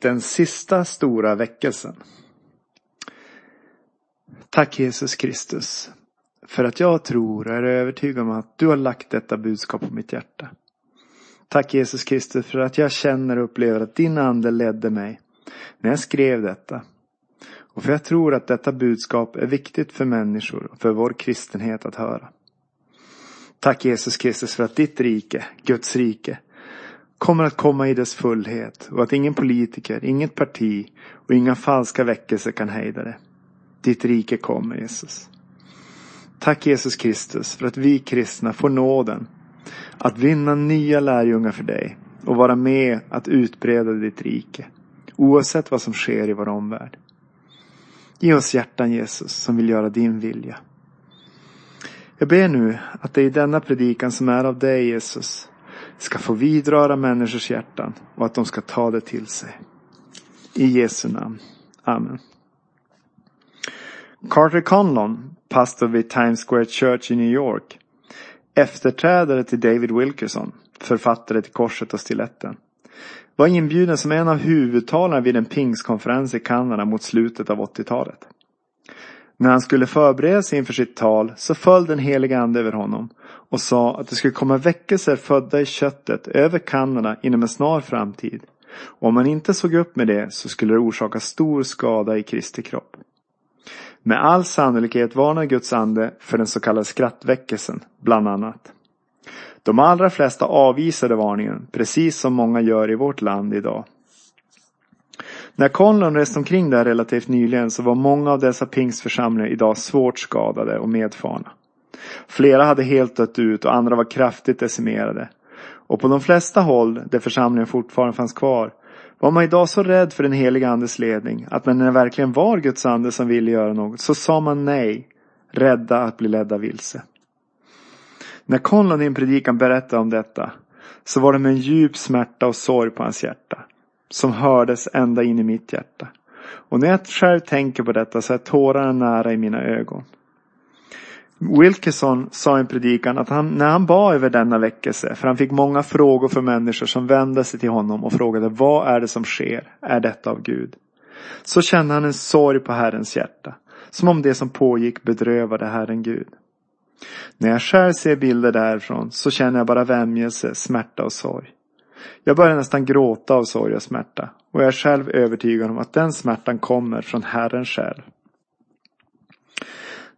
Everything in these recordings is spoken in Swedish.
Den sista stora väckelsen. Tack Jesus Kristus för att jag tror och är övertygad om att du har lagt detta budskap på mitt hjärta. Tack Jesus Kristus för att jag känner och upplever att din ande ledde mig när jag skrev detta. Och för jag tror att detta budskap är viktigt för människor och för vår kristenhet att höra. Tack Jesus Kristus för att ditt rike, Guds rike, kommer att komma i dess fullhet och att ingen politiker, inget parti och inga falska väckelser kan hejda det. Ditt rike kommer Jesus. Tack Jesus Kristus för att vi kristna får nåden att vinna nya lärjungar för dig och vara med att utbreda ditt rike. Oavsett vad som sker i vår omvärld. Ge oss hjärtan Jesus som vill göra din vilja. Jag ber nu att det i denna predikan som är av dig Jesus ska få vidröra människors hjärtan och att de ska ta det till sig. I Jesu namn. Amen. Carter Conlon, pastor vid Times Square Church i New York, efterträdare till David Wilkerson, författare till Korset och Stiletten, var inbjuden som en av huvudtalarna vid en pingstkonferens i Kanada mot slutet av 80-talet. När han skulle förbereda sig inför sitt tal så föll den helige ande över honom och sa att det skulle komma väckelser födda i köttet över Kanada inom en snar framtid. Och om man inte såg upp med det så skulle det orsaka stor skada i Kristi kropp. Med all sannolikhet varnar Guds ande för den så kallade skrattväckelsen, bland annat. De allra flesta avvisade varningen, precis som många gör i vårt land idag. När Conlon reste omkring där relativt nyligen så var många av dessa pingstförsamlingar idag svårt skadade och medfarna. Flera hade helt dött ut och andra var kraftigt decimerade. Och på de flesta håll där församlingen fortfarande fanns kvar var man idag så rädd för den heliga andes ledning att när det verkligen var Guds ande som ville göra något så sa man nej, rädda att bli ledda vilse. När Conlon i en predikan berättade om detta så var det med en djup smärta och sorg på hans hjärta som hördes ända in i mitt hjärta. Och när jag själv tänker på detta så är tårarna nära i mina ögon. Wilkerson sa i en predikan att han, när han bad över denna väckelse, för han fick många frågor från människor som vände sig till honom och frågade vad är det som sker? Är detta av Gud? Så kände han en sorg på Herrens hjärta, som om det som pågick bedrövade Herren Gud. När jag själv ser bilder därifrån så känner jag bara vämjelse, smärta och sorg. Jag börjar nästan gråta av sorg och smärta och jag är själv övertygad om att den smärtan kommer från Herren själv.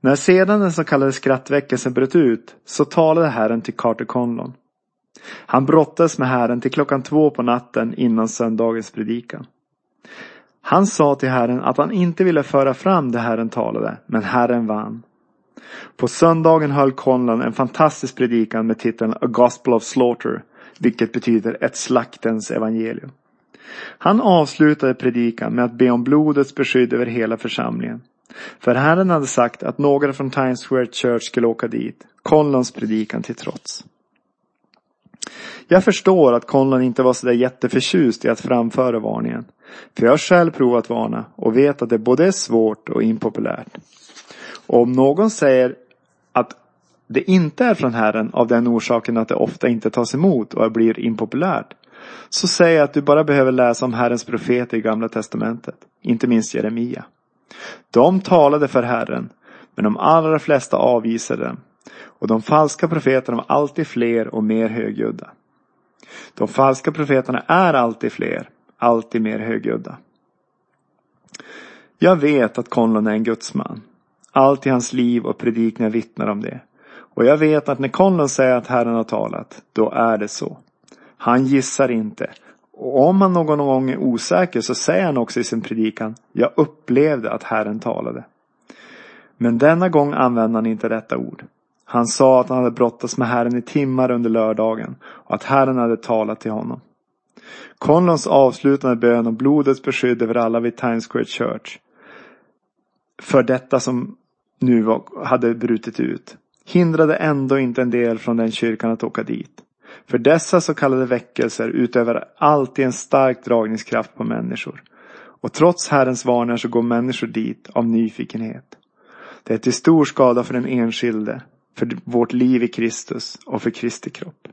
När sedan den så kallade skrattväckelsen bröt ut så talade Herren till Carter Conlon. Han brottades med Herren till klockan två på natten innan söndagens predikan. Han sa till Herren att han inte ville föra fram det Herren talade, men Herren vann. På söndagen höll Conlon en fantastisk predikan med titeln A Gospel of Slaughter, vilket betyder ett slaktens evangelium. Han avslutade predikan med att be om blodets beskydd över hela församlingen. För Herren hade sagt att några från Times Square Church skulle åka dit, Conlons predikan till trots. Jag förstår att Conlon inte var sådär jätteförtjust i att framföra varningen. För jag har själv provat varna och vet att det både är svårt och impopulärt. Och om någon säger att det inte är från Herren av den orsaken att det ofta inte tas emot och blir impopulärt. Så säger jag att du bara behöver läsa om Herrens profeter i Gamla Testamentet. Inte minst Jeremia. De talade för Herren, men de allra flesta avvisade dem. Och de falska profeterna var alltid fler och mer högljudda. De falska profeterna är alltid fler, alltid mer högljudda. Jag vet att Konlon är en gudsman. Allt i hans liv och predikningar vittnar om det. Och jag vet att när Konlon säger att Herren har talat, då är det så. Han gissar inte. Och om han någon gång är osäker så säger han också i sin predikan, jag upplevde att Herren talade. Men denna gång använde han inte detta ord. Han sa att han hade brottats med Herren i timmar under lördagen och att Herren hade talat till honom. Conlons avslutande bön om blodets beskydd över alla vid Times Square Church. För detta som nu hade brutit ut. Hindrade ändå inte en del från den kyrkan att åka dit. För dessa så kallade väckelser utövar alltid en stark dragningskraft på människor. Och trots Herrens varningar så går människor dit av nyfikenhet. Det är till stor skada för den enskilde, för vårt liv i Kristus och för Kristi kropp.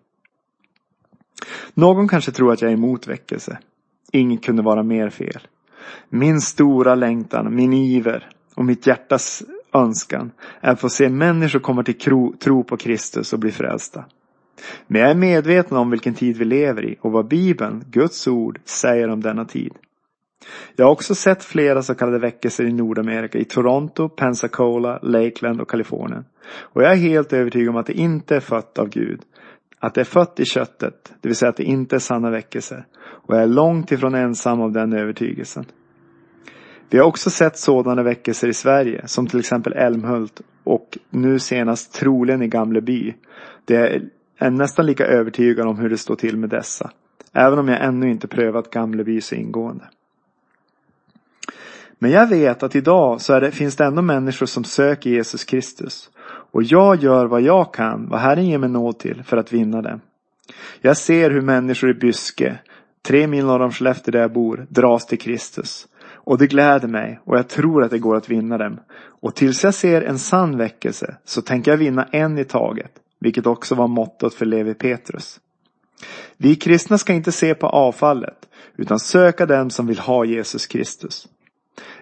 Någon kanske tror att jag är emot väckelse. Inget kunde vara mer fel. Min stora längtan, min iver och mitt hjärtas önskan är att få se människor komma till tro på Kristus och bli frälsta. Men jag är medveten om vilken tid vi lever i och vad Bibeln, Guds ord, säger om denna tid. Jag har också sett flera så kallade väckelser i Nordamerika, i Toronto, Pensacola, Lakeland och Kalifornien. Och jag är helt övertygad om att det inte är fött av Gud. Att det är fött i köttet, det vill säga att det inte är sanna väckelser. Och jag är långt ifrån ensam av den övertygelsen. Vi har också sett sådana väckelser i Sverige, som till exempel Älmhult och nu senast troligen i Gamleby. Det är nästan lika övertygad om hur det står till med dessa. Även om jag ännu inte prövat Gamleby så ingående. Men jag vet att idag så det, finns det ändå människor som söker Jesus Kristus. Och jag gör vad jag kan, vad Herren ger mig nåd till, för att vinna dem. Jag ser hur människor i Byske, tre mil norr om Skellefteå där jag bor, dras till Kristus. Och det gläder mig och jag tror att det går att vinna dem. Och tills jag ser en sann väckelse så tänker jag vinna en i taget. Vilket också var mottot för Levi Petrus. Vi kristna ska inte se på avfallet utan söka dem som vill ha Jesus Kristus.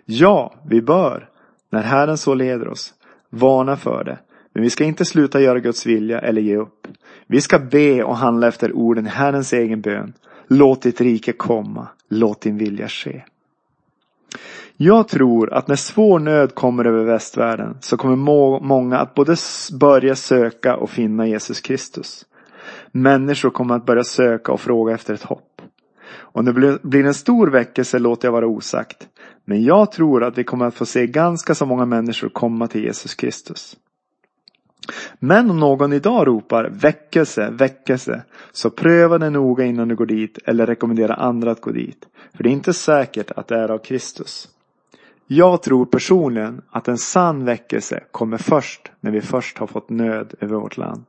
Ja, vi bör, när Herren så leder oss, varna för det. Men vi ska inte sluta göra Guds vilja eller ge upp. Vi ska be och handla efter orden i Herrens egen bön. Låt ditt rike komma. Låt din vilja ske. Jag tror att när svår nöd kommer över västvärlden så kommer må många att både börja söka och finna Jesus Kristus. Människor kommer att börja söka och fråga efter ett hopp. Om det blir en stor väckelse låter jag vara osagt. Men jag tror att vi kommer att få se ganska så många människor komma till Jesus Kristus. Men om någon idag ropar väckelse, väckelse, så pröva det noga innan du går dit eller rekommendera andra att gå dit. För det är inte säkert att det är av Kristus. Jag tror personligen att en sann väckelse kommer först när vi först har fått nöd över vårt land.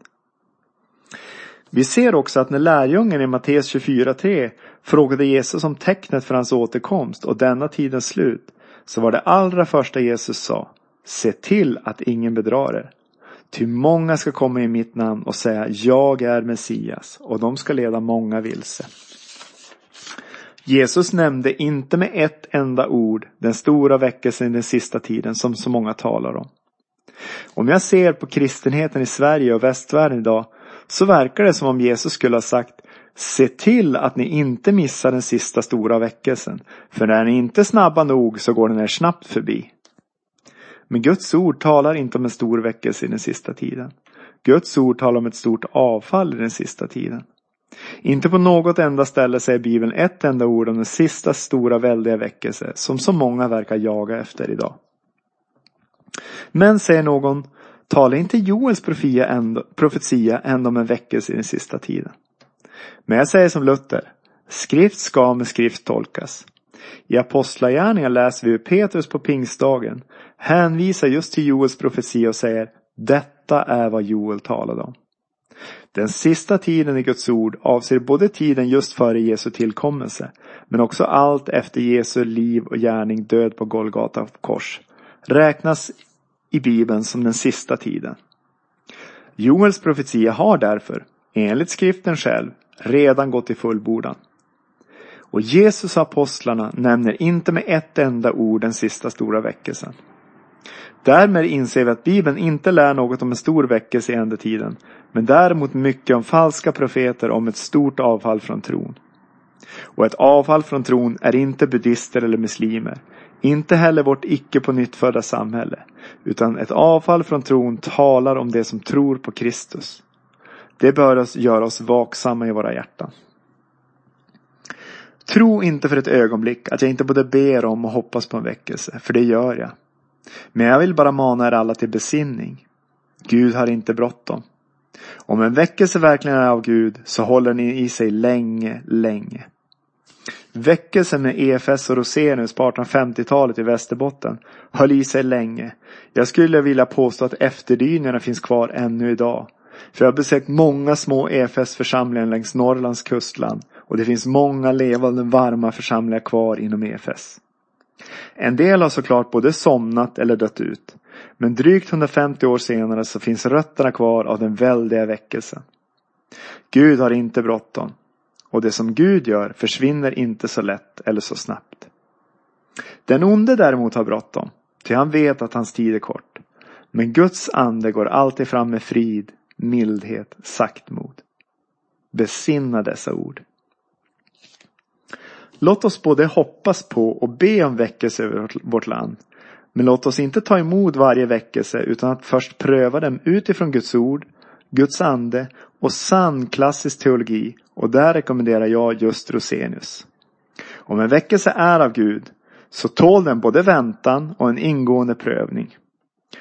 Vi ser också att när lärjungen i Matteus 24.3 frågade Jesus om tecknet för hans återkomst och denna tidens slut så var det allra första Jesus sa Se till att ingen bedrar er. Ty många ska komma i mitt namn och säga jag är Messias och de ska leda många vilse. Jesus nämnde inte med ett enda ord den stora väckelsen i den sista tiden som så många talar om. Om jag ser på kristenheten i Sverige och västvärlden idag så verkar det som om Jesus skulle ha sagt Se till att ni inte missar den sista stora väckelsen. För när ni inte är snabba nog så går den er snabbt förbi. Men Guds ord talar inte om en stor väckelse i den sista tiden. Guds ord talar om ett stort avfall i den sista tiden. Inte på något enda ställe säger Bibeln ett enda ord om den sista stora väldiga väckelse som så många verkar jaga efter idag. Men säger någon, talar inte Joels profetia ändå om en väckelse i den sista tiden? Men jag säger som Luther, skrift ska med skrift tolkas. I Apostlagärningarna läser vi hur Petrus på pingstdagen hänvisar just till Joels profetia och säger detta är vad Joel talade om. Den sista tiden i Guds ord avser både tiden just före Jesu tillkommelse men också allt efter Jesu liv och gärning död på Golgata kors räknas i Bibeln som den sista tiden. Joels profetia har därför, enligt skriften själv, redan gått i fullbordan. Och Jesus och apostlarna nämner inte med ett enda ord den sista stora väckelsen. Därmed inser vi att Bibeln inte lär något om en stor väckelse i ändetiden, men däremot mycket om falska profeter om ett stort avfall från tron. Och ett avfall från tron är inte buddister eller muslimer, inte heller vårt icke på nytt födda samhälle, utan ett avfall från tron talar om det som tror på Kristus. Det bör oss göra oss vaksamma i våra hjärtan. Tro inte för ett ögonblick att jag inte både ber om och hoppas på en väckelse, för det gör jag. Men jag vill bara mana er alla till besinning. Gud har inte bråttom. Om en väckelse verkligen är av Gud så håller den i sig länge, länge. Väckelsen med EFS och Rosenius på 1850-talet i Västerbotten höll i sig länge. Jag skulle vilja påstå att efterdyningarna finns kvar ännu idag. För jag har besökt många små EFS-församlingar längs Norrlands kustland och det finns många levande varma församlingar kvar inom EFS. En del har såklart både somnat eller dött ut. Men drygt 150 år senare så finns rötterna kvar av den väldiga väckelsen. Gud har inte bråttom. och det som Gud gör försvinner inte så lätt eller så snabbt. Den onde däremot har bråttom, ty han vet att hans tid är kort. Men Guds ande går alltid fram med frid, mildhet, saktmod. Besinna dessa ord. Låt oss både hoppas på och be om väckelse över vårt land. Men låt oss inte ta emot varje väckelse utan att först pröva dem utifrån Guds ord, Guds ande och sann klassisk teologi. Och där rekommenderar jag just Rosenius. Om en väckelse är av Gud så tål den både väntan och en ingående prövning.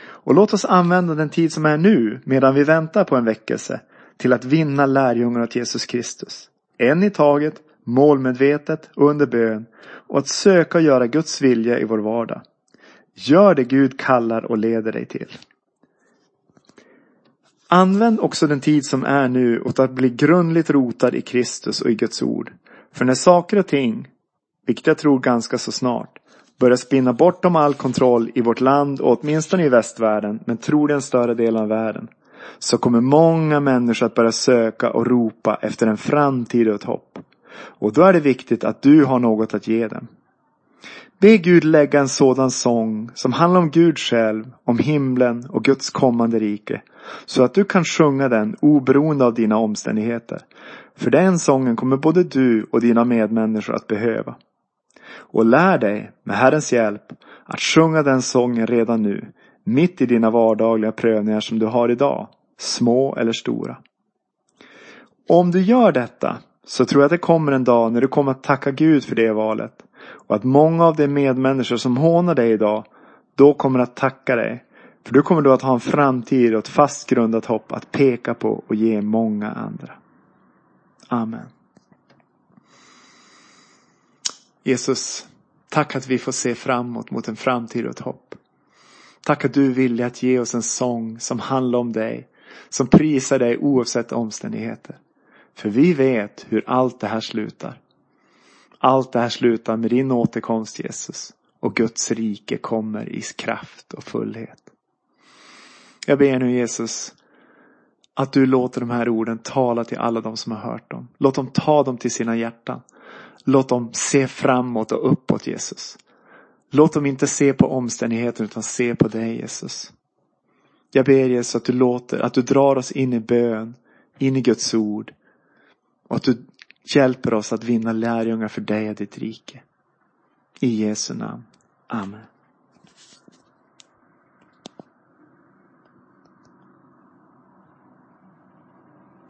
Och låt oss använda den tid som är nu medan vi väntar på en väckelse till att vinna lärjungarna åt Jesus Kristus. En i taget, målmedvetet och under bön och att söka och göra Guds vilja i vår vardag. Gör det Gud kallar och leder dig till. Använd också den tid som är nu åt att bli grundligt rotad i Kristus och i Guds ord. För när saker och ting, vilket jag tror ganska så snart, börjar spinna bortom all kontroll i vårt land och åtminstone i västvärlden, men troligen större delen av världen, så kommer många människor att börja söka och ropa efter en framtid och ett hopp. Och då är det viktigt att du har något att ge dem. Be Gud lägga en sådan sång som handlar om Gud själv, om himlen och Guds kommande rike. Så att du kan sjunga den oberoende av dina omständigheter. För den sången kommer både du och dina medmänniskor att behöva. Och lär dig, med Herrens hjälp, att sjunga den sången redan nu, mitt i dina vardagliga prövningar som du har idag, små eller stora. Om du gör detta så tror jag att det kommer en dag när du kommer att tacka Gud för det valet. Och att många av de medmänniskor som hånar dig idag då kommer att tacka dig. För du kommer då att ha en framtid och ett fast grundat hopp att peka på och ge många andra. Amen. Jesus, tack att vi får se framåt mot en framtid och ett hopp. Tack att du är villig att ge oss en sång som handlar om dig. Som prisar dig oavsett omständigheter. För vi vet hur allt det här slutar. Allt det här slutar med din återkomst Jesus. Och Guds rike kommer i kraft och fullhet. Jag ber nu Jesus att du låter de här orden tala till alla de som har hört dem. Låt dem ta dem till sina hjärtan. Låt dem se framåt och uppåt Jesus. Låt dem inte se på omständigheter utan se på dig Jesus. Jag ber Jesus att du låter, att du drar oss in i bön, in i Guds ord. Och att du hjälper oss att vinna lärjungar för dig och ditt rike. I Jesu namn. Amen.